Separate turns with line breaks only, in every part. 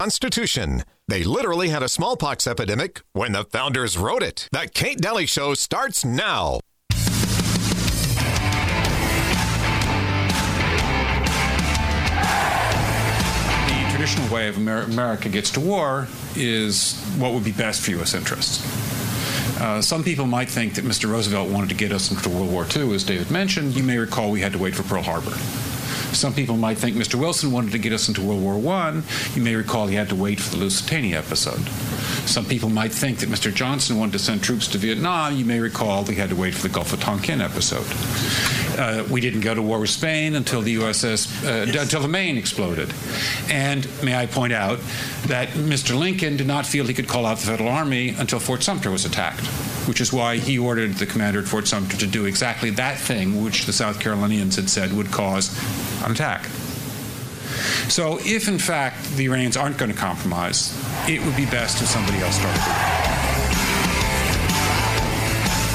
Constitution. They literally had a smallpox epidemic when the founders wrote it. The Kate Dalley Show starts now.
The traditional way of Amer- America gets to war is what would be best for U.S. interests. Uh, some people might think that Mr. Roosevelt wanted to get us into World War II, as David mentioned. You may recall we had to wait for Pearl Harbor. Some people might think Mr. Wilson wanted to get us into World War I. You may recall he had to wait for the Lusitania episode. Some people might think that Mr. Johnson wanted to send troops to Vietnam. You may recall he had to wait for the Gulf of Tonkin episode. Uh, we didn't go to war with Spain until the USS, uh, yes. until the Maine exploded. And may I point out that Mr. Lincoln did not feel he could call out the Federal Army until Fort Sumter was attacked, which is why he ordered the commander at Fort Sumter to do exactly that thing which the South Carolinians had said would cause an attack. So, if in fact the Iranians aren't going to compromise, it would be best if somebody else started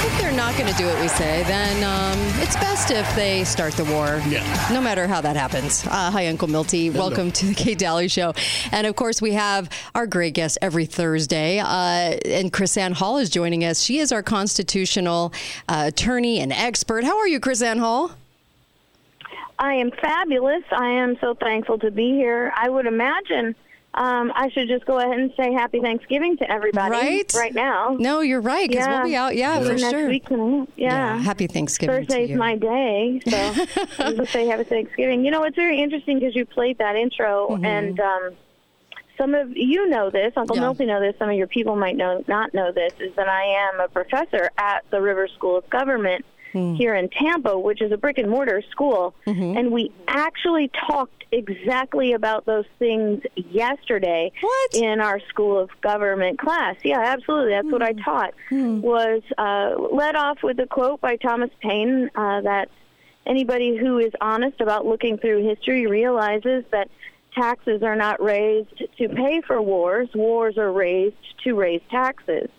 If they're not going to do what we say, then um, it's best if they start the war.
Yeah.
No matter how that happens. Uh, hi, Uncle Milty.
Hello.
Welcome to the Kate Dalley Show. And of course, we have our great guest every Thursday. Uh, and KrisAnne Hall is joining us. She is our constitutional uh, attorney and expert. How are you, KrisAnne Hall?
I am fabulous. I am so thankful to be here. I would imagine um, I should just go ahead and say Happy Thanksgiving to everybody
right,
right now.
No, you're right because
yeah.
we'll be out. Yeah,
for
for
next
sure.
Week, yeah.
yeah. Happy Thanksgiving.
Thursday's my day, so just say Happy Thanksgiving. You know, it's very interesting because you played that intro,
Mm-hmm.
and um, some of you know this. Uncle
Yeah.
Milty know this. Some of your people might know not know this. Is that I am a professor at the River School of Government
Hmm.
here in Tampa, which is a brick and mortar school,
Mm-hmm.
and we actually talked exactly about those things yesterday
What?
in our School of Government class. Yeah, absolutely. That's what I
Hmm.
taught. Was uh, led off with a quote by Thomas Paine uh, that anybody who is honest about looking through history realizes that taxes are not raised to pay for wars. Wars are raised to raise taxes.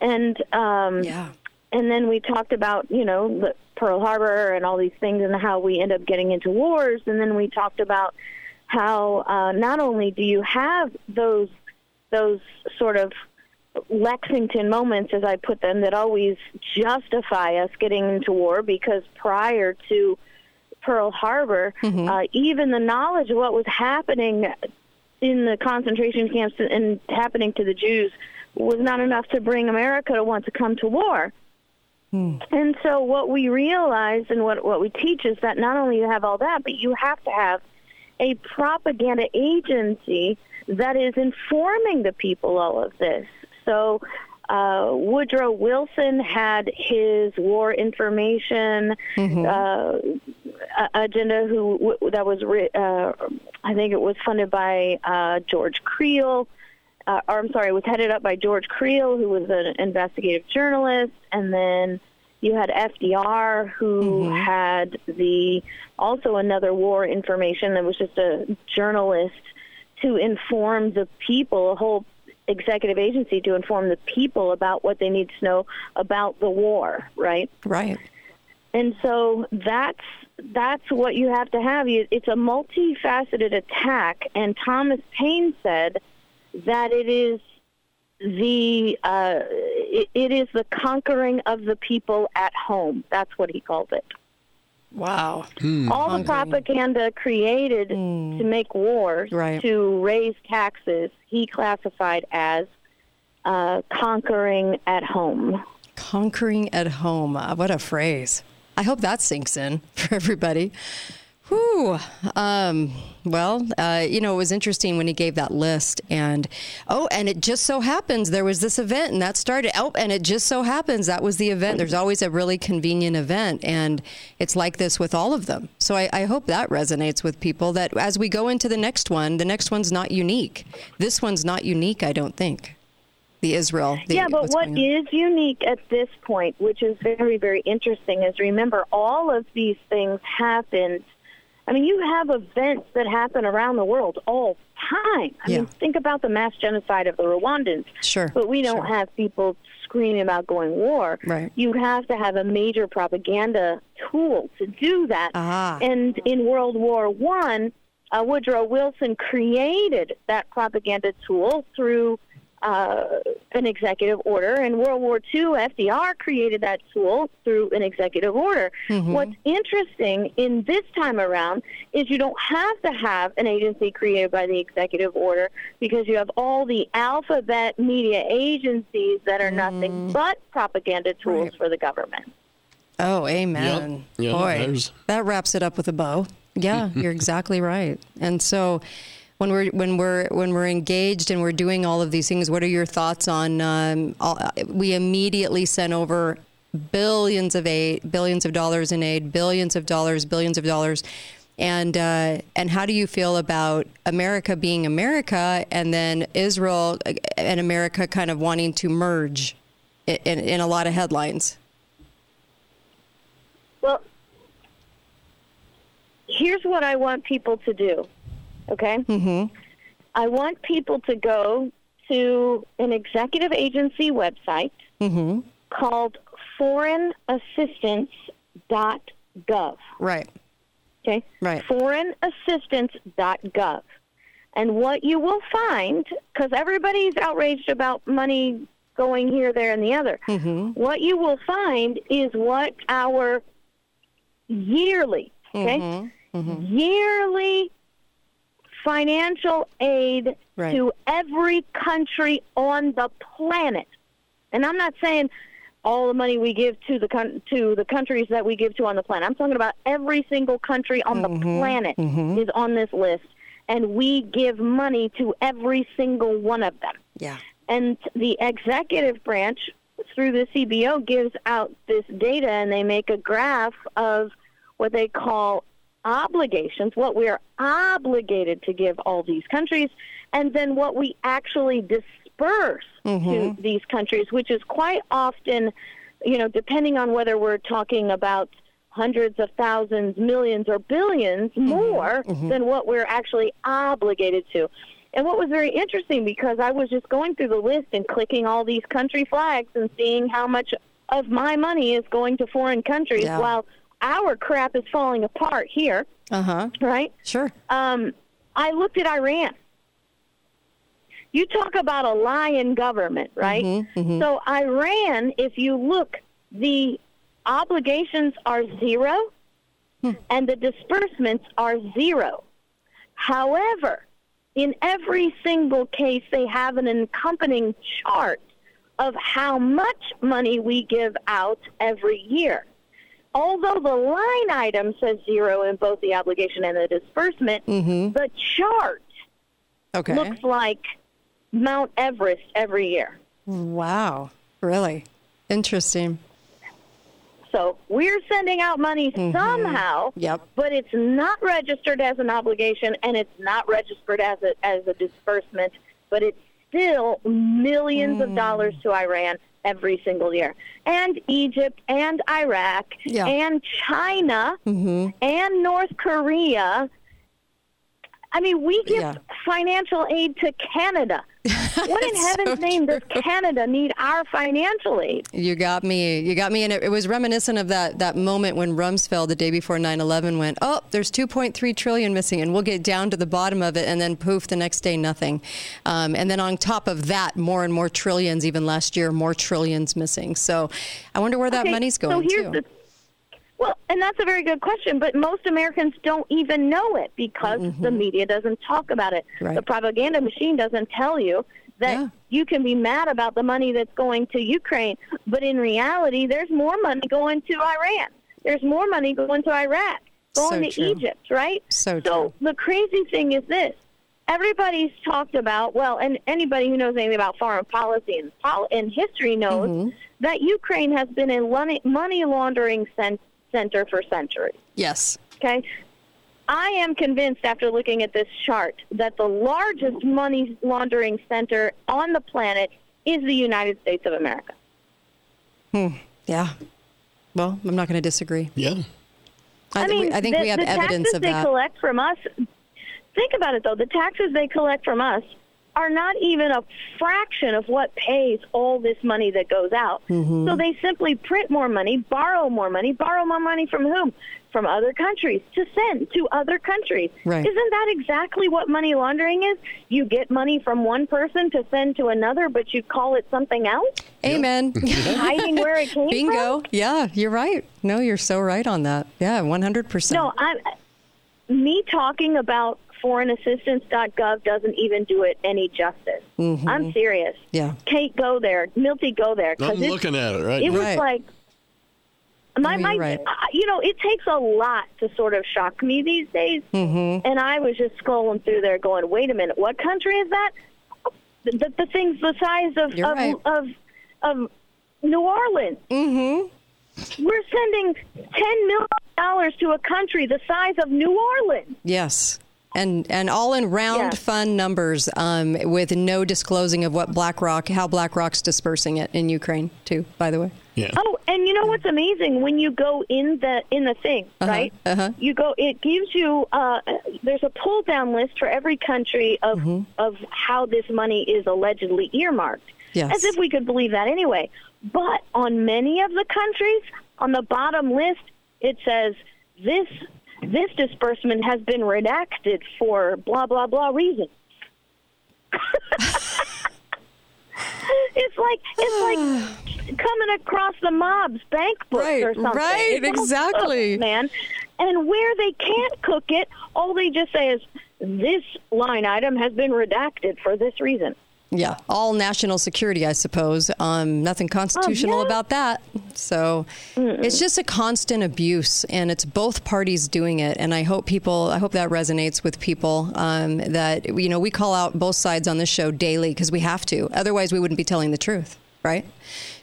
And um,
Yeah.
And then we talked about you know the Pearl Harbor and all these things and how we end up getting into wars. And then we talked about how uh, not only do you have those those sort of Lexington moments, as I put them, that always justify us getting into war because prior to Pearl Harbor, uh, even the knowledge of what was happening in the concentration camps and happening to the Jews was not enough to bring America to want to come to war. And so what we realize and what what we teach is that not only you have all that, but you have to have a propaganda agency that is informing the people all of this. So uh, Woodrow Wilson had his war information uh, agenda, who w- that was ri- uh, I think it was funded by uh, George Creel. Uh, or I'm sorry, it was headed up by George Creel, who was an investigative journalist, and then you had FDR, who had the also another war information that was just a journalist to inform the people, a whole executive agency to inform the people about what they need to know about the war, right?
Right.
And so that's that's what you have to have. It's a multifaceted attack, and Thomas Paine said that it is the uh, it, it is the conquering of the people at home. That's what he called it.
Wow.
All the propaganda created to make wars,
Right.
to raise taxes, he classified as uh, conquering at home.
Conquering at home. Uh, What a phrase. I hope that sinks in for everybody. Whew. Um, well, uh, you know, it was interesting when he gave that list, and oh, and it just so happens there was this event, and that started. Oh, and it just so happens that was the event. There's always a really convenient event, and it's like this with all of them. So I, I hope that resonates with people. That as we go into the next one, the next one's not unique. This one's not unique, I don't think. The Israel. The,
yeah, but what is unique at this point, which is very, very interesting, is remember all of these things happened. I mean, you have events that happen around the world all time. I
Yeah.
mean, think about the mass genocide of the Rwandans.
Sure,
But we don't
sure.
have people screaming about going war.
Right.
You have to have a major propaganda tool to do that.
Ah.
And in World War One, uh, Woodrow Wilson created that propaganda tool through uh, an executive order. In World War II, FDR created that tool through an executive order.
Mm-hmm.
What's interesting in this time around is you don't have to have an agency created by the executive order because you have all the alphabet media agencies that are nothing but propaganda tools
Mm. Right.
for the government.
Oh, amen.
Yep. Yeah,
Boy,
there's-
that wraps it up with a bow. Yeah, you're exactly right. And so, when we're when we're when we're engaged and we're doing all of these things, what are your thoughts on? Um, all, we immediately sent over billions of aid, billions of dollars in aid, billions of dollars, billions of dollars. And uh, and how do you feel about America being America, and then Israel and America kind of wanting to merge in, in, in a lot of headlines?
Well, here's what I want people to do. Okay? Mm-hmm. I want people to go to an executive agency website mm-hmm. called foreignassistance.gov.
Right.
Okay?
Right.
Foreignassistance.gov. And what you will find, because everybody's outraged about money going here, there, and the other, mm-hmm. what you will find is what our yearly, okay, yearly financial aid
Right.
to every country on the planet. And I'm not saying all the money we give to the coun- to the countries that we give to on the planet. I'm talking about every single country on the mm-hmm. planet mm-hmm. is on this list, and we give money to every single one of them.
Yeah.
And the executive branch, through the CBO, gives out this data and they make a graph of what they call obligations, what we are obligated to give all these countries, and then what we actually disperse to mm-hmm. these countries, which is quite often, you know, depending on whether we're talking about hundreds of thousands, millions, or 1000000000s mm-hmm. more mm-hmm. than what we're actually obligated to. And what was very interesting because I was just going through the list and clicking all these country flags and seeing how much of my money is going to foreign countries
Yeah.
while our crap is falling apart here,
Uh huh.
right?
Sure.
Um, I looked at Iran. You talk about a lion government, right? So Iran, if you look, the obligations are zero and the disbursements are zero. However, in every single case, they have an accompanying chart of how much money we give out every year. Although the line item says zero in both the obligation and the disbursement, mm-hmm. the chart
Okay.
looks like Mount Everest every year.
Wow. Really interesting.
So we're sending out money mm-hmm. somehow,
Yep.
but it's not registered as an obligation and it's not registered as a, as a disbursement, but it's still millions of mm. dollars to Iran every single year. And Egypt and Iraq
Yeah.
and China mm-hmm. and North Korea. I mean, we give
Yeah.
financial aid to Canada. What in heaven's
so
name does Canada need our financial aid?
You got me. You got me. And it, it was reminiscent of that, that moment when Rumsfeld, the day before 9 11, went, Oh, there's 2.3 trillion missing. And we'll get down to the bottom of it. And then poof, the next day, nothing. Um, and then on top of that, more and more trillions, even last year, more trillions missing. So I wonder where that
Okay,
money's
so
going
here's
to.
The, well, and that's a very good question, but most Americans don't even know it because the media doesn't talk about it.
Mm-hmm. Right.
The propaganda machine doesn't tell you that
Yeah.
you can be mad about the money that's going to Ukraine, but in reality, there's more money going to Iran. There's more money going to Iraq, going
So
to
true.
Egypt, right?
So
So
true.
the crazy thing is this. Everybody's talked about, well, and anybody who knows anything about foreign policy and, pol- and history knows
Mm-hmm.
that Ukraine has been a money laundering cen- center for centuries.
Yes.
Okay? I am convinced after looking at this chart that the largest money laundering center on the planet is the United States of America. Hmm.
Yeah. Well, I'm not going to disagree.
Yeah.
I,
I
thi-
mean,
I think
the,
we have
the
evidence
taxes
of
they collect from us. Think about it, though. The taxes they collect from us are not even a fraction of what pays all this money that goes out.
Mm-hmm.
So they simply print more money, borrow more money, borrow more money from whom? from other countries to send to other countries.
Right.
Isn't that exactly what money laundering is? You get money from one person to send to another, but you call it something else?
Amen.
Hiding where it came
Bingo.
from?
Yeah, you're right. No, you're so right on that. Yeah, 100%.
No, I'm me talking about foreignassistance.gov doesn't even do it any justice. I'm serious.
Mm-hmm. Yeah.
Kate, go there. Milty, go there.
I'm looking at it right
It
now.
was
Right.
like my
No,
my
you're right.
I- you know it takes a lot to sort of shock me these days,
Mm-hmm.
and I was just scrolling through there, going, "Wait a minute, what country is that?" The, the, the thing's the size of of,
right.
of of New Orleans.
Mm-hmm.
We're sending ten million dollars to a country the size of New Orleans.
Yes. And and all in round
Yes.
fun numbers, um, with no disclosing of what BlackRock, how BlackRock's dispersing it in Ukraine, too. By the way.
Yeah.
Oh, and you know what's amazing when you go in the in the thing, right?
uh-huh.
You go. It gives you. Uh, there's a pull down list for every country of
Mm-hmm.
of how this money is allegedly earmarked.
Yes.
As if we could believe that anyway. But on many of the countries, on the bottom list, it says this this disbursement has been redacted for blah blah blah reason. it's like it's like coming across the mob's bank book
Right,
or something.
right,
It's oh,
exactly.
cooked, man. And where they can't cook it, all they just say is this line item has been redacted for this reason.
Yeah, all national security, I suppose. Um, nothing constitutional
yeah.
about that. So it's just a constant abuse, and it's both parties doing it. And I hope people, I hope that resonates with people. Um, that you know, we call out both sides on this show daily because we have to. Otherwise, we wouldn't be telling the truth, right?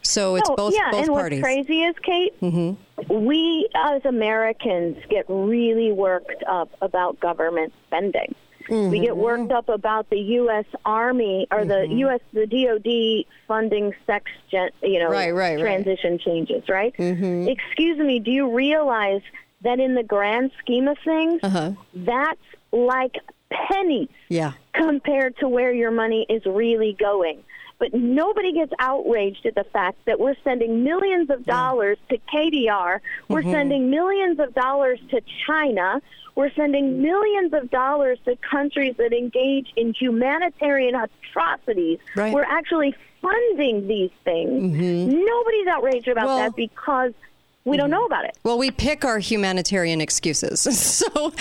So it's
Oh,
both
yeah,
both
and
parties.
what's crazy is, Kate,
Mm-hmm.
we as Americans get really worked up about government spending. We
Mm-hmm.
get worked up about the U.S. Army or the U.S. the DoD funding sex, gen, you know,
Right, right, right.
transition changes. Right? Mm-hmm. Excuse me. Do you realize that in the grand scheme of things,
Uh-huh.
that's like pennies
Yeah.
compared to where your money is really going. But nobody gets outraged at the fact that we're sending millions of dollars to KDR. We're
Mm-hmm.
sending millions of dollars to China. We're sending millions of dollars to countries that engage in humanitarian atrocities.
Right.
We're actually funding these things. Nobody's outraged about
Mm-hmm. Well-
that because we don't mm-hmm. know about it.
Well, we pick our humanitarian excuses. So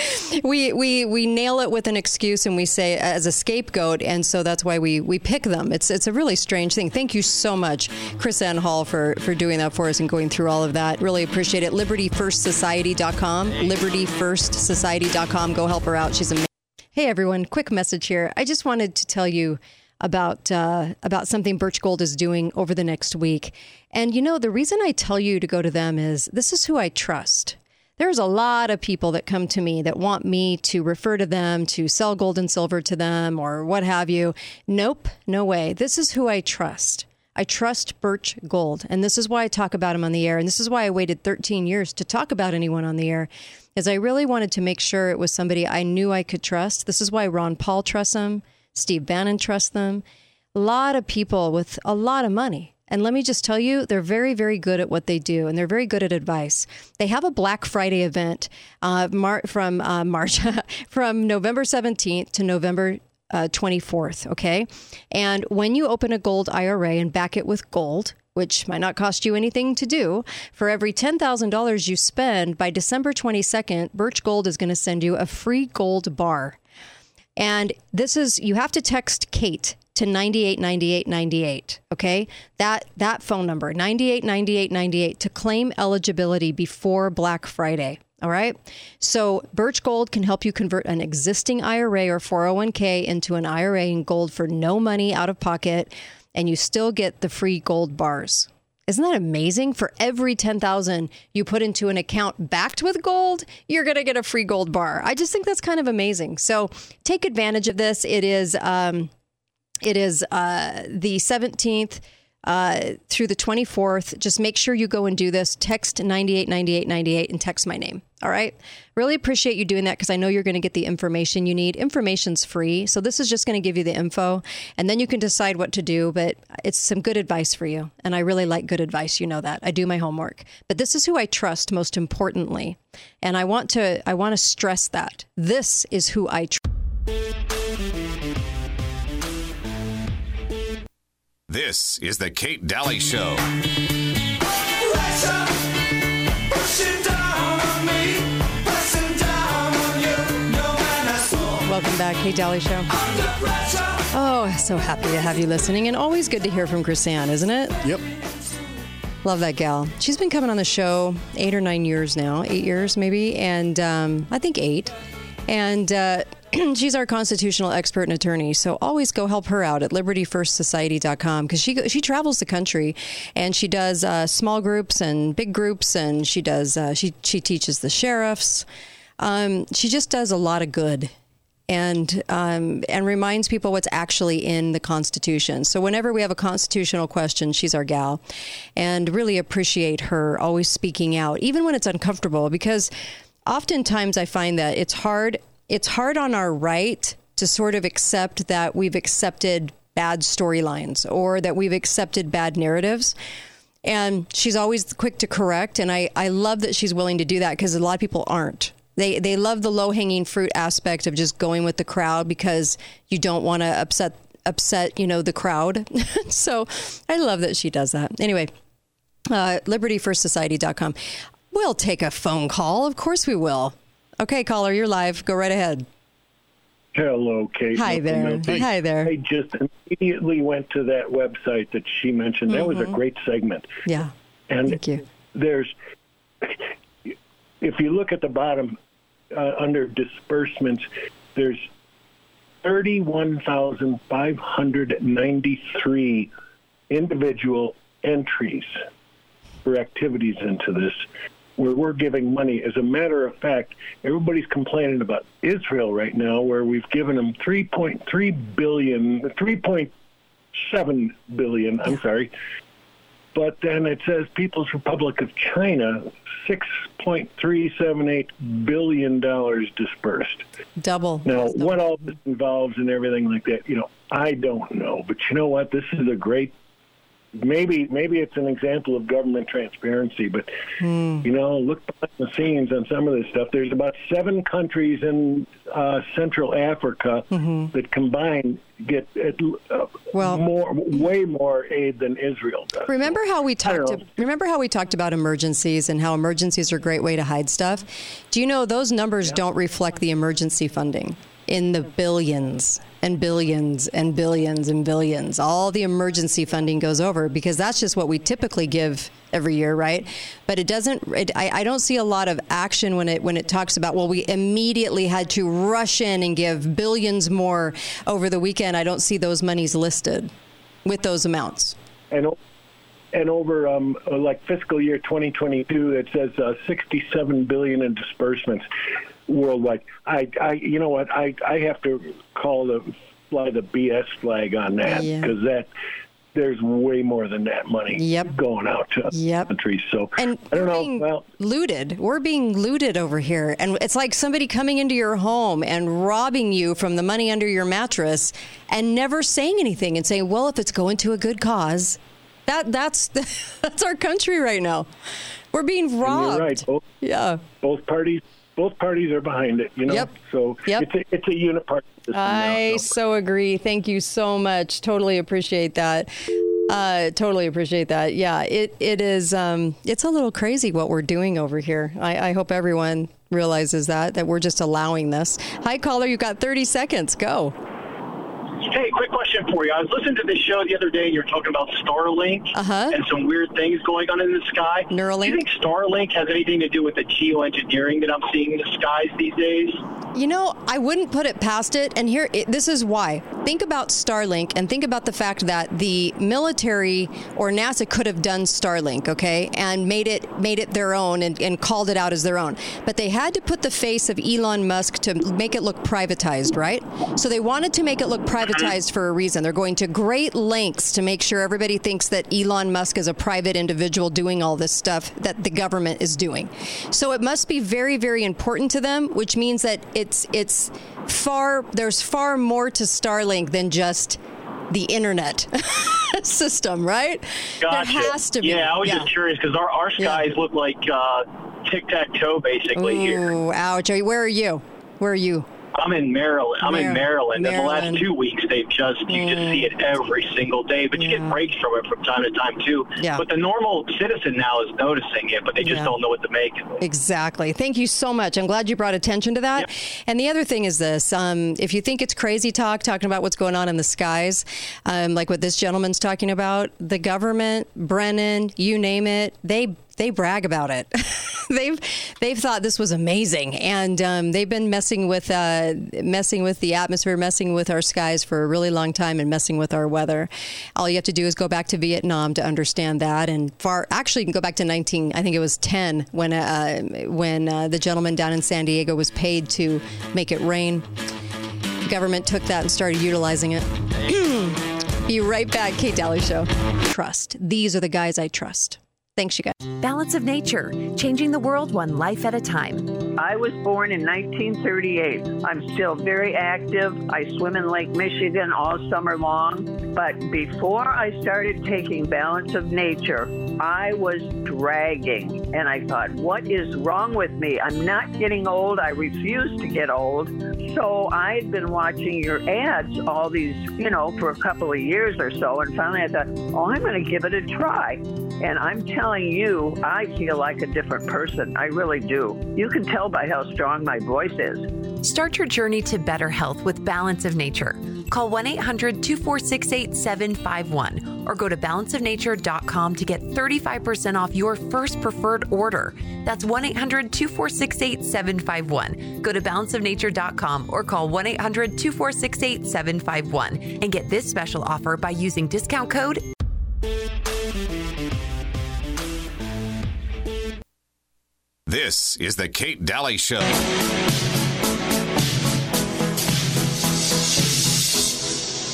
we, we, we nail it with an excuse and we say as a scapegoat. And so that's why we, we pick them. It's, it's a really strange thing. Thank you so much, KrisAnne Hall, for, for doing that for us and going through all of that. Really appreciate it. LibertyFirstSociety.com. LibertyFirstSociety.com. Go help her out. She's amazing. Hey everyone, quick message here. I just wanted to tell you about uh, about something Birch Gold is doing over the next week. And you know, the reason I tell you to go to them is this is who I trust. There's a lot of people that come to me that want me to refer to them, to sell gold and silver to them, or what have you. Nope, no way. This is who I trust. I trust Birch Gold, and this is why I talk about him on the air, and this is why I waited 13 years to talk about anyone on the air, is I really wanted to make sure it was somebody I knew I could trust. This is why Ron Paul trusts him, Steve Bannon trusts them, a lot of people with a lot of money. And let me just tell you, they're very, very good at what they do, and they're very good at advice. They have a Black Friday event uh, Mar- from uh, March, from November 17th to November uh, 24th. Okay. And when you open a gold IRA and back it with gold, which might not cost you anything to do, for every $10,000 you spend by December 22nd, Birch Gold is going to send you a free gold bar. And this is you have to text Kate to 989898, okay? That that phone number 989898 to claim eligibility before Black Friday. All right. So Birch Gold can help you convert an existing IRA or 401k into an IRA in gold for no money out of pocket, and you still get the free gold bars. Isn't that amazing? For every 10,000 you put into an account backed with gold, you're going to get a free gold bar. I just think that's kind of amazing. So take advantage of this. It is um, it is uh, the 17th uh, through the 24th. Just make sure you go and do this. Text 989898 and text my name. All right. Really appreciate you doing that because I know you're going to get the information you need. Information's free. So this is just going to give you the info and then you can decide what to do. But it's some good advice for you. And I really like good advice. You know that. I do my homework. But this is who I trust most importantly. And I want to I want to stress that. This is who I trust.
This is the Kate Dalley Show.
Welcome back, Kate Dalley Show. Oh, so happy to have you listening, and always good to hear from KrisAnne, isn't it?
Yep.
Love that gal. She's been coming on the show eight or nine years now, eight years maybe, and um, I think eight. And uh, she's our constitutional expert and attorney. So always go help her out at libertyfirstsociety.com because she she travels the country and she does uh, small groups and big groups and she does uh, she she teaches the sheriffs. Um, she just does a lot of good and um, and reminds people what's actually in the Constitution. So whenever we have a constitutional question, she's our gal, and really appreciate her always speaking out, even when it's uncomfortable, because oftentimes I find that it's hard. It's hard on our right to sort of accept that we've accepted bad storylines or that we've accepted bad narratives. And she's always quick to correct. And I, I love that she's willing to do that because a lot of people aren't. They, they love the low hanging fruit aspect of just going with the crowd because you don't want to upset upset you know the crowd. so I love that she does that. Anyway, uh, libertyfirstsociety.com. We'll take a phone call. Of course we will. Okay, caller, you're live. Go right ahead.
Hello, Kate.
Hi there.
Hey,
Hi there.
I just immediately went to that website that she mentioned. That was a great segment.
Yeah.
And
Thank you.
there's, if you look at the bottom uh, under disbursements, there's 31,593 individual entries for activities into this where we're giving money. As a matter of fact, everybody's complaining about Israel right now, where we've given them 3.3 billion, 3.7 billion. I'm sorry, but then it says People's Republic of China, 6.378 billion dollars dispersed.
Double.
Now,
Double.
what all this involves and everything like that, you know, I don't know. But you know what? This is a great. Maybe maybe it's an example of government transparency, but
Hmm.
you know, look behind the scenes on some of this stuff. There's about seven countries in uh, Central Africa that combined get at, uh,
Mm-hmm. Well-
more, way more aid than Israel does.
Remember how we talked? remember how we talked about emergencies and how emergencies are a great way to hide stuff. Do you know those numbers don't reflect the emergency funding in the billions and billions and billions and billions? All the emergency funding goes over because that's just what we typically give every year, right? But it doesn't. It, I, I don't see a lot of action when it when it talks about well, we immediately had to rush in and give billions more over the weekend. I don't see those monies listed with those amounts.
and and over um, like fiscal year 2022, it says uh, 67 billion in disbursements worldwide. I, I, you know what? I, I have to call the fly the BS flag on that
Yeah.
because that there's way more than that money
Yep.
going out to
Yep.
countries. So
And
I don't know. Well,
looted. We're being looted over here, and it's like somebody coming into your home and robbing you from the money under your mattress, and never saying anything and saying, "Well, if it's going to a good cause." That that's that's our country right now. We're being robbed.
right. Both,
Yeah.
both parties. Both parties are behind it, you know.
Yep.
So
Yep.
it's a it's a uniparty system now,
I
so-
so agree. Thank you so much. Totally appreciate that. Uh, totally appreciate that. Yeah, it it is. Um, it's a little crazy what we're doing over here. I, I hope everyone realizes that that we're just allowing this. Hi, caller. You've got thirty seconds. Go.
Hey, quick question for you. I was listening to this show the other day, and you were talking about Starlink
Uh-huh.
and some weird things going on in the sky.
Neuralink?
Do you think Starlink has anything to do with the geoengineering that I'm seeing in the skies these days?
You know, I wouldn't put it past it. And here, it, this is why. Think about Starlink and think about the fact that the military or NASA could have done Starlink, okay, and made it made it their own and, and called it out as their own. But they had to put the face of Elon Musk to make it look privatized, right? So they wanted to make it look privatized for a reason. They're going to great lengths to make sure everybody thinks that Elon Musk is a private individual doing all this stuff that the government is doing. So it must be very, very important to them, which means that it's it's far there's far more to Starlink than just the internet system, right?
Gotcha.
There has to be.
Yeah, I was just curious because our, our skies look like uh, tic tac toe basically here.
Ouch. Where are you? Where are you?
I'm in Maryland. I'm in
Maryland.
Maryland. And the last two weeks, they've just you just see it every single day. But you get breaks from it from time to time too.
Yeah.
But the normal citizen now is noticing it, but they just
Yeah.
don't know what to make.
Exactly. Thank you so much. I'm glad you brought attention to that. And the other thing is this um, if you think it's crazy talk, talking about what's going on in the skies, um, like what this gentleman's talking about, the government, Brennan, you name it, they they brag about it. they've they've thought this was amazing, and um, they've been messing with uh, messing with the atmosphere, messing with our skies for a really long time, and messing with our weather. All you have to do is go back to Vietnam to understand that, and far actually you can go back to 19. I think it was 10 when uh, when uh, the gentleman down in San Diego was paid to make it rain. The government took that and started utilizing it. Be right back, Kate Dalley Show. Trust. These are the guys I trust. Thanks, you guys.
Balance of Nature, changing the world one life at a time.
I was born in 1938. I'm still very active. I swim in Lake Michigan all summer long. But before I started taking Balance of Nature, I was dragging. And I thought, what is wrong with me? I'm not getting old. I refuse to get old. So I'd been watching your ads all these, you know, for a couple of years or so. And finally I thought, oh, I'm going to give it a try. And I'm telling you, I feel like a different person. I really do. You can tell by how strong my voice is.
Start your journey to better health with Balance of Nature. Call 1 800 246 8751 or go to balanceofnature.com to get 35% off your first preferred order. That's 1 800 246 8751. Go to balanceofnature.com or call 1 800 246 8751 and get this special offer by using discount code
This is the Kate Dalley Show.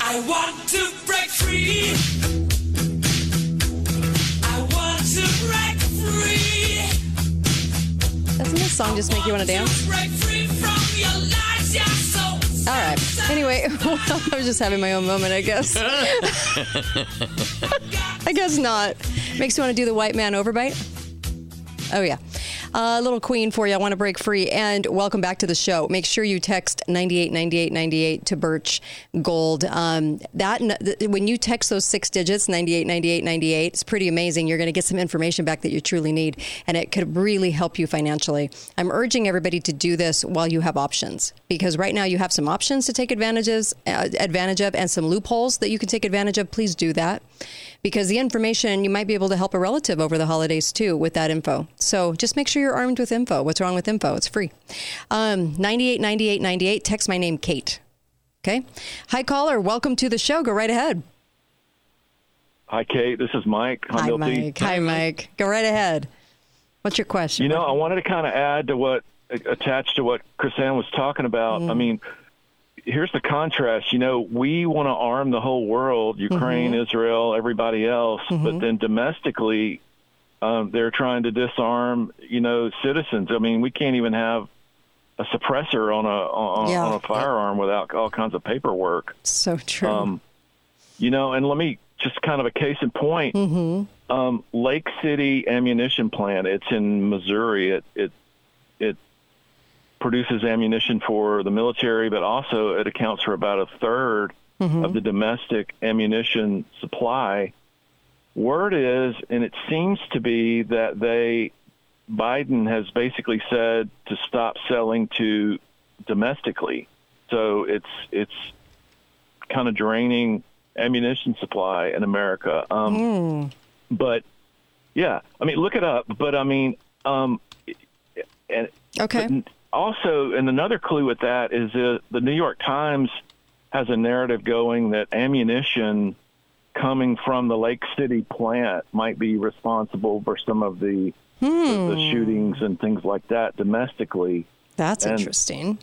I want to break free. I want to break free.
Doesn't this song just make you want to dance?
Break free from your lies, you're so
All right. Anyway, I was just having my own moment, I guess. I guess not. Makes you want to do the white man overbite? Oh, yeah. A little queen for you. I want to break free. And welcome back to the show. Make sure you text 989898 to Birch Gold. Um, that When you text those six digits, 989898, it's pretty amazing. You're going to get some information back that you truly need, and it could really help you financially. I'm urging everybody to do this while you have options, because right now you have some options to take advantages, uh, advantage of and some loopholes that you can take advantage of. Please do that because the information you might be able to help a relative over the holidays too with that info. So just make sure you're armed with info. What's wrong with info? It's free. Um, 989898. Text my name, Kate. Okay. Hi, caller. Welcome to the show. Go right ahead.
Hi, Kate. This is Mike.
Hi, Mike. Hi, Mike. Go right ahead. What's your question?
You know, I wanted to kind of add to what attached to what KrisAnne was talking about. I mean, here's the contrast. You know, we want to arm the whole world, Ukraine, Israel, everybody else, but then domestically, um, they're trying to disarm, you know, citizens. I mean, we can't even have a suppressor on a on,
Yeah.
on a firearm without all kinds of paperwork.
so true.
Um, you know, and let me just kind of a case in point.
Mm-hmm.
Um, Lake City Ammunition Plant. It's in Missouri. It it it produces ammunition for the military, but also it accounts for about a 3rd of the domestic ammunition supply. Word is, and it seems to be that they Biden has basically said to stop selling to domestically. So it's it's kind of draining ammunition supply in America. Um, But yeah, I mean, look it up. But I mean, um, and
okay.
but also, and another clue with that is that the New York Times has a narrative going that ammunition coming from the Lake City plant might be responsible for some of the the, the hmm. shootings and things like that domestically.
That's
and-
interesting.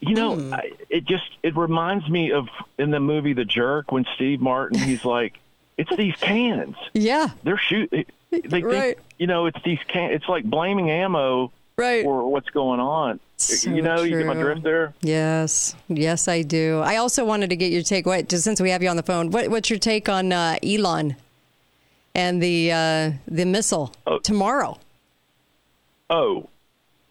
You know, hmm. I, it just it reminds me of in the movie The Jerk when Steve Martin he's like, it's these cans.
Yeah.
They're shoot. They
Right.
you know, it's these can. It's like blaming ammo
Right.
for what's going on.
So
you know, you get my drift there.
Yes, yes, I do. I also wanted to get your take. What, just since we have you on the phone, what, what's your take on uh, Elon and the uh, the missile tomorrow?
Oh,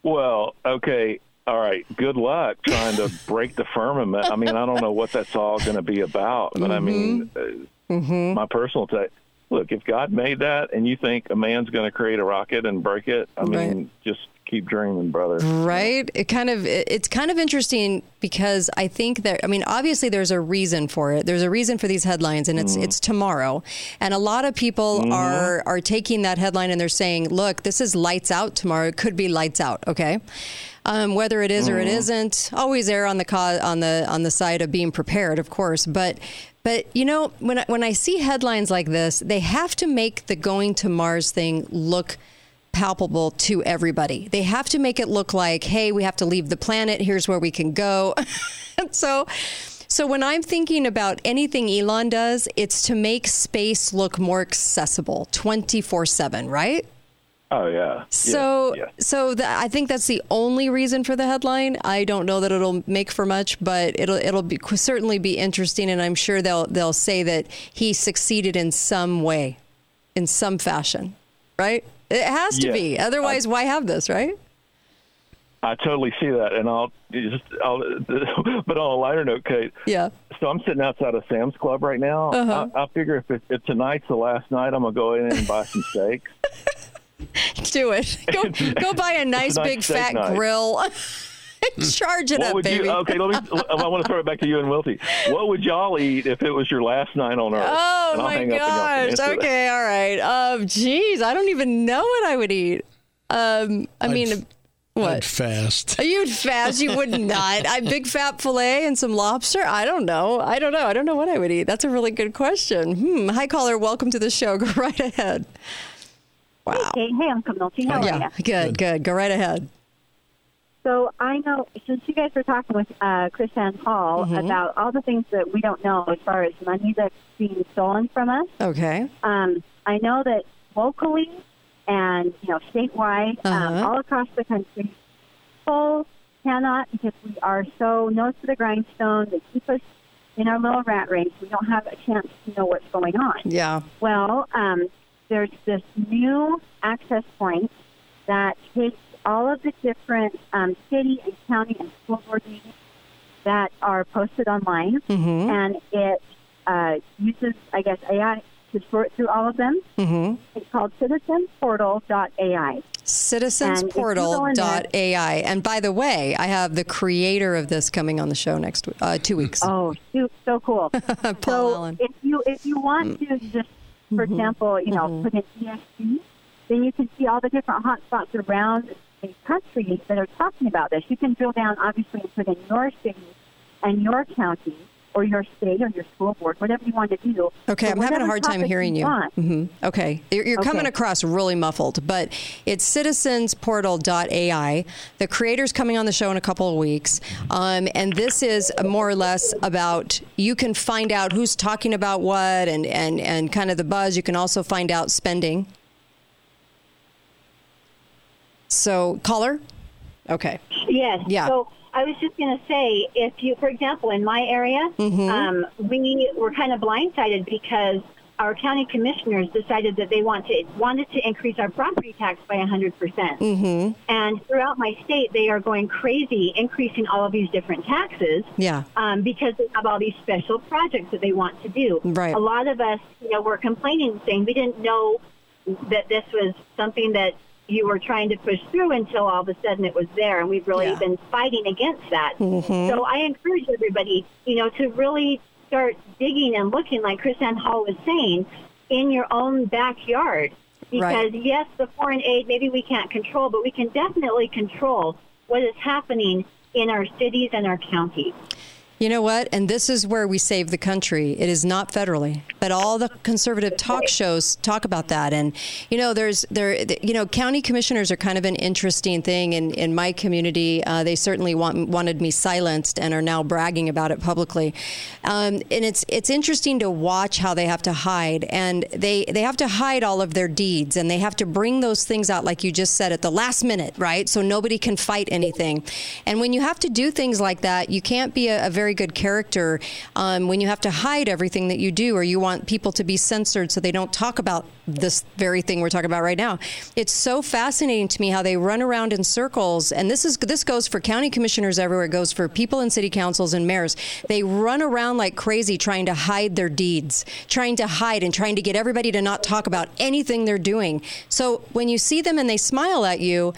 well, okay. All right. Good luck trying to break the firmament. I mean, I don't know what that's all going to be about, but I mean, uh, my personal take. Look, if God made that, and you think a man's going to create a rocket and break it, I mean, just keep dreaming, brother.
Right? It kind of it's kind of interesting because I think that I mean obviously there's a reason for it. There's a reason for these headlines and it's mm-hmm. it's tomorrow. And a lot of people mm-hmm. are are taking that headline and they're saying, "Look, this is lights out tomorrow. It could be lights out." Okay? Um, whether it is or it mm-hmm. isn't, always err on the co- on the on the side of being prepared, of course. But but you know when I, when I see headlines like this, they have to make the going to Mars thing look palpable to everybody. They have to make it look like, hey, we have to leave the planet. Here's where we can go. so, so when I'm thinking about anything Elon does, it's to make space look more accessible 24 7, right?
Oh yeah.
So,
yeah,
so the, I think that's the only reason for the headline. I don't know that it'll make for much, but it'll it'll be, certainly be interesting, and I'm sure they'll they'll say that he succeeded in some way, in some fashion, right? It has to
Yeah.
be. Otherwise, why have this, right?
I totally see that, and I'll just. I'll, but on a lighter note, Kate.
Yeah.
So I'm sitting outside of Sam's Club right now.
Uh-huh.
I, I figure if, it, if tonight's the last night, I'm gonna go in and buy some steaks.
Do it. Go go buy a nice
nice
big fat
night.
grill. Charge it
what
up,
would
baby.
you? Okay, let me. I want to throw it back to you and Wilty. What would y'all eat if it was your last night on Earth?
Oh
And I'll
my
hang up and y'all
gosh.
answer that.
Okay, all right. Um, geez, I don't even know what I would eat. Um, I mean, what?
I'd fast.
You'd fast. You would not. I big fat fillet and some lobster. I don't know. I don't know. I don't know what I would eat. That's a really good question. Hmm. Hi, caller. Welcome to the show. Go right ahead. Wow.
Hey, hey, Uncle Milty. How are
yeah.
you?
Good. Good. Go right ahead.
So I know since you guys were talking with uh, KrisAnne Hall
Mhm.
about all the things that we don't know as far as money that's being stolen from us.
Okay.
Um, I know that locally and you know statewide, um,
Uh-huh.
all across the country, people cannot because we are so nose to the grindstone. They keep us in our little rat race. We don't have a chance to know what's going on.
Yeah.
Well, um, there's this new access point that takes all of the different um, city and county and school board meetings that are posted online,
Mhm.
and it uh, uses, I guess, AI to sort through all of them.
Mm-hmm.
It's called citizenportal.ai.
Citizensportal.ai. And by the way, I have the creator of this coming on the show next week, uh, two weeks.
Oh, shoot, so cool.
Paul
so
Allen.
if you if you want to just, for
Mhm.
example, you know,
Mhm.
put in ESG, then you can see all the different hotspots around the countries that are talking about this. You can drill down, obviously, and put in your city and your county or your state or your school board, whatever you want to do.
Okay,
So
I'm having a hard time hearing you.
want.
hmm Okay, you're, you're coming across really muffled, but it's citizensportal.ai. The creator's coming on the show in a couple of weeks, um, and this is more or less about you can find out who's talking about what and and and kind of the buzz. You can also find out spending. So, caller. Okay.
Yes.
Yeah.
So I was just going to say, if you, for example, in my area,
Mhm.
um, we were kind of blindsided because our county commissioners decided that they want to wanted to increase our property tax by 100 percent.
Mm-hmm.
And throughout my state, they are going crazy, increasing all of these different taxes
Yeah.
um, because they have all these special projects that they want to do.
Right.
A lot of us, you know, were complaining, saying we didn't know that this was something that you were trying to push through until all of a sudden it was there, and we've really
Yeah.
been fighting against that.
Mhm.
So I encourage everybody, you know, to really start digging and looking, like KrisAnne Hall was saying, in your own backyard. Because
Right.
yes, the foreign aid maybe we can't control, but we can definitely control what is happening in our cities and our counties.
You know what? And this is where we save the country. It is not federally, but all the conservative talk shows talk about that. And you know, there's there, you know, county commissioners are kind of an interesting thing in in my community. Uh, they certainly want, wanted me silenced and are now bragging about it publicly. Um, and it's it's interesting to watch how they have to hide, and they they have to hide all of their deeds, and they have to bring those things out, like you just said, at the last minute, right? So nobody can fight anything. And when you have to do things like that, you can't be a, a very good character um, when you have to hide everything that you do, or you want people to be censored so they don't talk about this very thing we're talking about right now. It's so fascinating to me how they run around in circles, and this is this goes for county commissioners everywhere. It goes for people in city councils and mayors. They run around like crazy trying to hide their deeds, trying to hide and trying to get everybody to not talk about anything they're doing. So when you see them and they smile at you,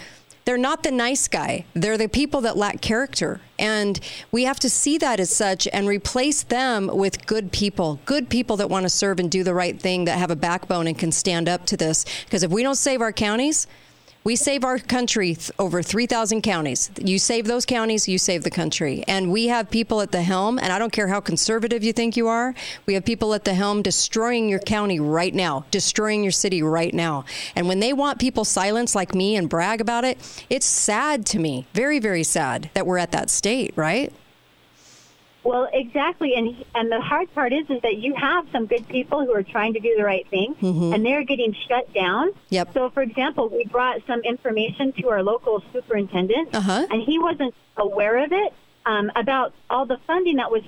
they're not the nice guy. They're the people that lack character. And we have to see that as such and replace them with good people, good people that want to serve and do the right thing, that have a backbone and can stand up to this. Because if we don't save our counties, we save our country th- over 3,000 counties. You save those counties, you save the country. And we have people at the helm, and I don't care how conservative you think you are, we have people at the helm destroying your county right now, destroying your city right now. And when they want people silenced like me and brag about it, it's sad to me, very, very sad that we're at that state, right?
Well, exactly, and and the hard part is is that you have some good people who are trying to do the right thing,
Mhm.
and they're getting shut down.
Yep.
So, for example, we brought some information to our local superintendent,
Uh-huh.
and he wasn't aware of it um, about all the funding that was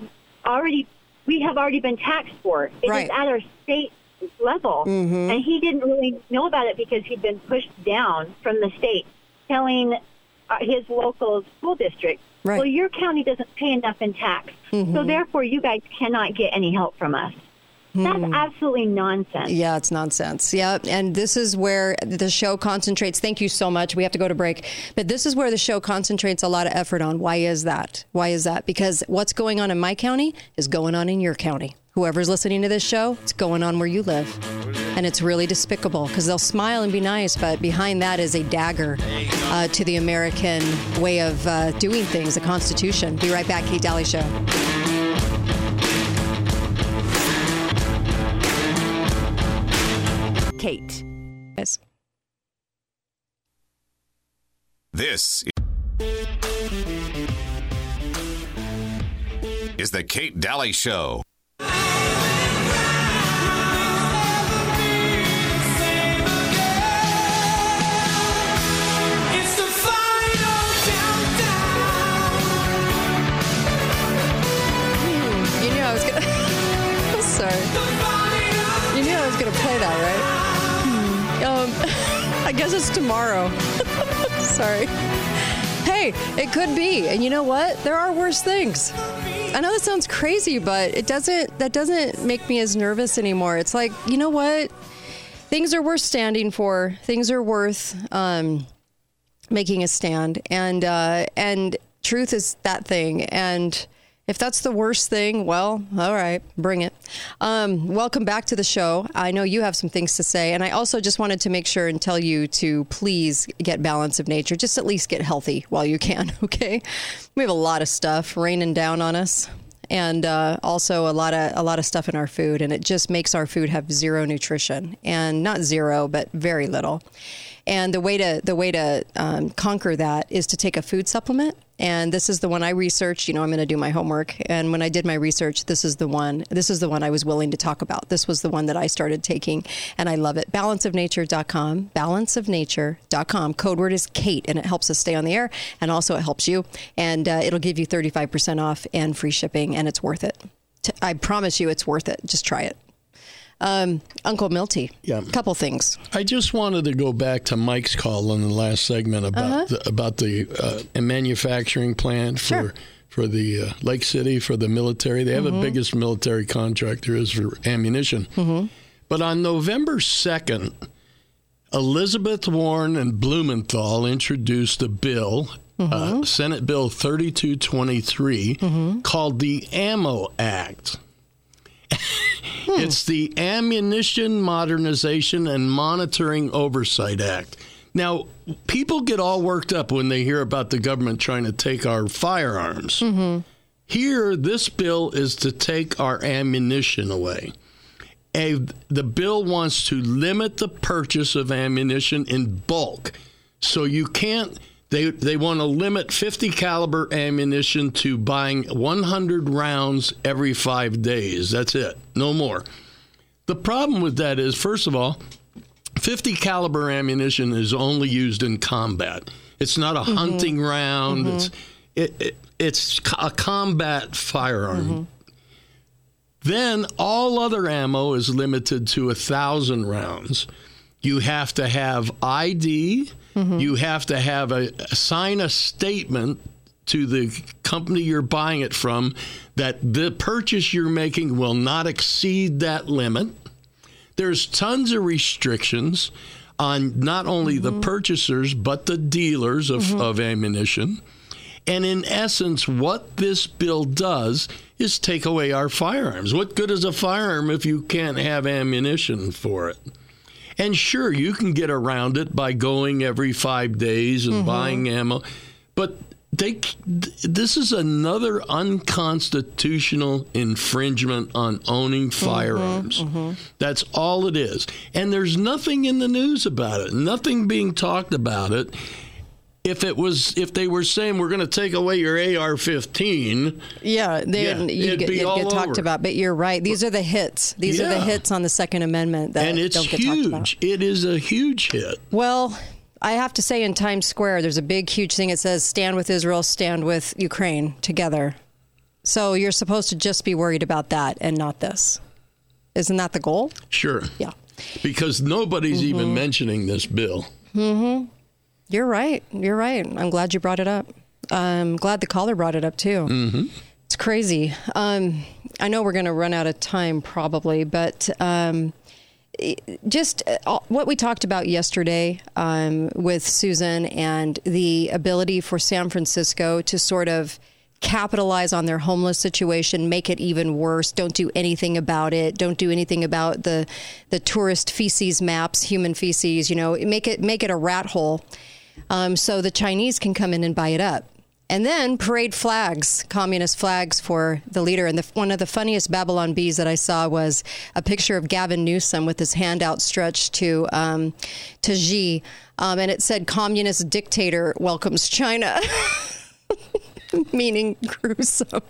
already we have already been taxed for. It is
Right.
at our state level,
Mhm.
and he didn't really know about it because he'd been pushed down from the state, telling uh, his local school district,
Right.
"Well, your county doesn't pay enough in tax, so
Mhm.
therefore you guys cannot get any help from us." That's
Hmm.
absolutely nonsense.
Yeah, it's nonsense. Yeah, and this is where the show concentrates. Thank you so much. We have to go to break. But this is where the show concentrates a lot of effort on. Why is that? Why is that? Because what's going on in my county is going on in your county. Whoever's listening to this show, it's going on where you live. And it's really despicable because they'll smile and be nice, but behind that is a dagger uh, to the American way of uh, doing things, the Constitution. Be right back, Kate Dalley Show.
Kate.
Yes.
This is the Kate Dalley Show.
Play that, right? Hmm. Um, I guess it's tomorrow. Sorry. Hey, it could be. And you know what? There are worse things. I know that sounds crazy, but it doesn't that doesn't make me as nervous anymore. It's like, you know what? Things are worth standing for. Things are worth um, making a stand and uh, and truth is that thing and if that's the worst thing well all right bring it. Um, welcome back to the show. I know you have some things to say and i also just wanted to make sure and tell you to please get balance of nature. Just at least get healthy while you can okay? We have a lot of stuff raining down on us and uh, also a lot of a lot of stuff in our food, and it just makes our food have zero nutrition, and not zero, but very little. And the way to the way to um, conquer that is to take a food supplement. And this is the one I researched. You know, I'm going to do my homework. And when I did my research, this is the one. This is the one I was willing to talk about. This was the one that I started taking, and I love it. Balanceofnature.com. Balanceofnature.com. Code word is Kate, and it helps us stay on the air, and also it helps you. And uh, it'll give you 35% off and free shipping, and it's worth it. I promise you, it's worth it. Just try it. Um, Uncle Milty.
Yeah.
Couple things.
I just wanted to go back to Mike's call in the last segment about
Uh-huh.
the, about the uh, manufacturing plant for
Sure.
for the uh, Lake City for the military. They have
Mhm.
the biggest military contract there is for ammunition.
Mm-hmm.
But on November second, Elizabeth Warren and Blumenthal introduced a bill. Uh, Senate Bill 3223 called the Ammo Act. Hmm. It's the Ammunition Modernization and Monitoring Oversight Act. Now, people get all worked up when they hear about the government trying to take our firearms. Mm-hmm. Here, this bill is to take our ammunition away. A, the bill wants to limit the purchase of ammunition in bulk. So you can't they they want to limit 50 caliber ammunition to buying 100 rounds every 5 days. That's it. No more. The problem with that is first of all, 50 caliber ammunition is only used in combat. It's not a mm-hmm. hunting round. Mm-hmm. It's it, it, it's a combat firearm. Mm-hmm. Then all other ammo is limited to a thousand rounds. You have to have ID. Mm-hmm. You have to have a sign a statement to the company you're buying it from that the purchase you're making will not exceed that limit. There's tons of restrictions on not only mm-hmm. the purchasers but the dealers of, mm-hmm. of ammunition. And in essence, what this bill does is take away our firearms. What good is a firearm if you can't have ammunition for it? And sure, you can get around it by going every five days and mm-hmm. buying ammo, but they this is another unconstitutional infringement on owning mm-hmm, firearms. Mm-hmm, mm-hmm. That's all it is. And there's nothing in the news about it. Nothing being talked about it if it was if they were saying we're going to take away your AR-15,
yeah, they yeah, you get, get talked over. about. But you're right; these are the hits. These yeah. are the hits on the Second Amendment that
and it's
don't get
huge.
talked
about. It is a huge hit.
Well. I have to say, in Times Square, there's a big, huge thing. It says, "Stand with Israel, stand with Ukraine together." So you're supposed to just be worried about that and not this. Isn't that the goal?
Sure.
Yeah.
Because nobody's mm-hmm. even mentioning this bill.
Mm-hmm. You're right. You're right. I'm glad you brought it up. I'm glad the caller brought it up too.
Mm-hmm.
It's crazy. Um, I know we're going to run out of time probably, but um, just uh, what we talked about yesterday um, with Susan and the ability for San Francisco to sort of capitalize on their homeless situation, make it even worse. Don't do anything about it. Don't do anything about the the tourist feces maps, human feces. You know, make it make it a rat hole, um, so the Chinese can come in and buy it up. And then parade flags, communist flags for the leader. And the, one of the funniest Babylon Bees that I saw was a picture of Gavin Newsom with his hand outstretched to um, to Xi, um, and it said "Communist dictator welcomes China." meaning gruesome.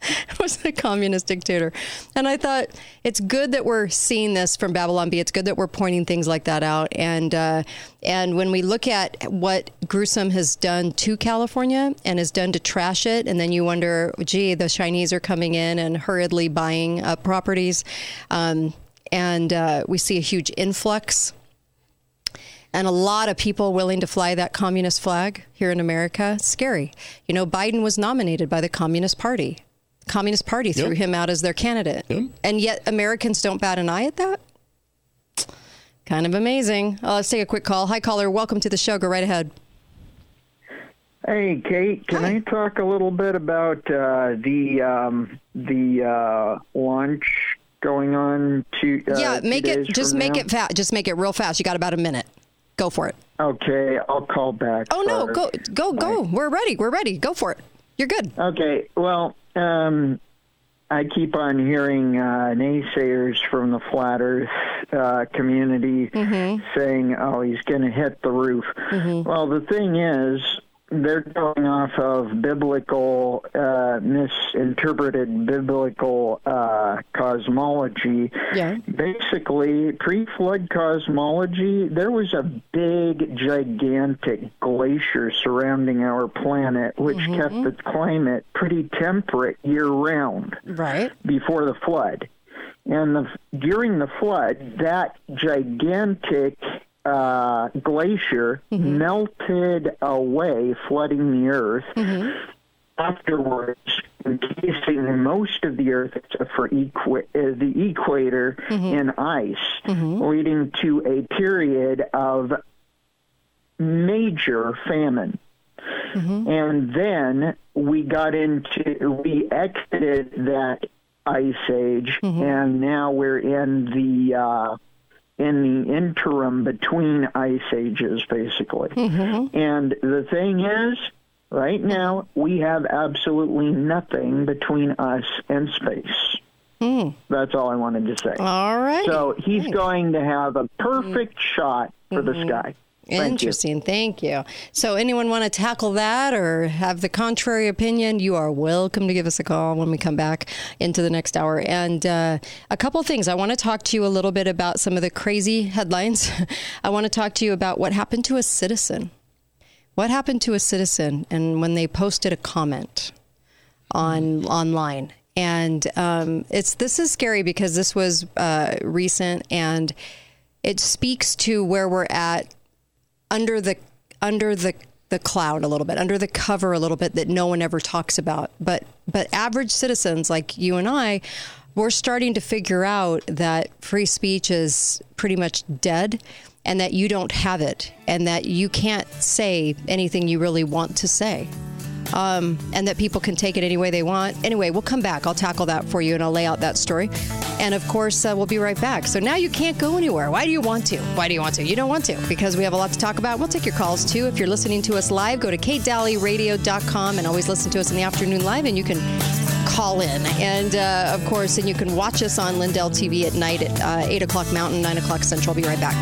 was a communist dictator. And I thought it's good that we're seeing this from Babylon Bee. It's good that we're pointing things like that out. And uh, and when we look at what gruesome has done to California and has done to trash it, and then you wonder, gee, the Chinese are coming in and hurriedly buying up properties, um, and uh, we see a huge influx and a lot of people willing to fly that communist flag here in America. scary. You know, Biden was nominated by the Communist Party. Communist Party threw yep. him out as their candidate. Yep. And yet Americans don't bat an eye at that? Kind of amazing. Uh, let's take a quick call. Hi, caller. Welcome to the show. Go right ahead.
Hey, Kate. Can Hi. I talk a little bit about uh, the um, the uh, launch going on? To
uh, yeah, make it just make now? it fast. Just make it real fast. You got about a minute. Go for it.
Okay, I'll call back.
Oh no, go go go. We're ready. We're ready. Go for it. You're good.
Okay. Well, um, I keep on hearing uh, naysayers from the flat Earth uh, community mm-hmm. saying, "Oh, he's going to hit the roof." Mm-hmm. Well, the thing is, they're going off of biblical, uh, misinterpreted biblical uh, cosmology.
Yeah.
Basically, pre flood cosmology, there was a big, gigantic glacier surrounding our planet, which mm-hmm. kept the climate pretty temperate year round.
Right.
Before the flood. And the, during the flood, that gigantic uh, glacier mm-hmm. melted away, flooding the earth. Mm-hmm. Afterwards, encasing most of the earth except for equi- uh, the equator mm-hmm. in ice, mm-hmm. leading to a period of major famine. Mm-hmm. And then we got into, we exited that ice age, mm-hmm. and now we're in the uh, in the interim between ice ages, basically. Mm-hmm. And the thing is, Right now, we have absolutely nothing between us and space.
Mm.
That's all I wanted to say.
All right.
So he's
Thanks.
going to have a perfect shot for the
Mhm.
sky. Thank you.
Interesting. Thank you. So, anyone want to tackle that or have the contrary opinion? You are welcome to give us a call when we come back into the next hour. And uh, a couple things. I want to talk to you a little bit about some of the crazy headlines. I want to talk to you about what happened to a citizen. What happened to a citizen and when they posted a comment on online? And um, it's this is scary because this was uh, recent and it speaks to where we're at under the under the the cloud a little bit, under the cover a little bit that no one ever talks about. But but average citizens like you and I, we're starting to figure out that free speech is pretty much dead and that you don't have it and that you can't say anything you really want to say. Um, and that people can take it any way they want. Anyway, we'll come back. I'll tackle that for you and I'll lay out that story. And of course, uh, we'll be right back. So now you can't go anywhere. Why do you want to? Why do you want to? You don't want to because we have a lot to talk about. We'll take your calls too. If you're listening to us live, go to katedalleyradio.com and always listen to us in the afternoon live and you can call in. And uh, of course, and you can watch us on Lindell TV at night at uh, 8 o'clock Mountain, 9 o'clock Central. I'll be right back.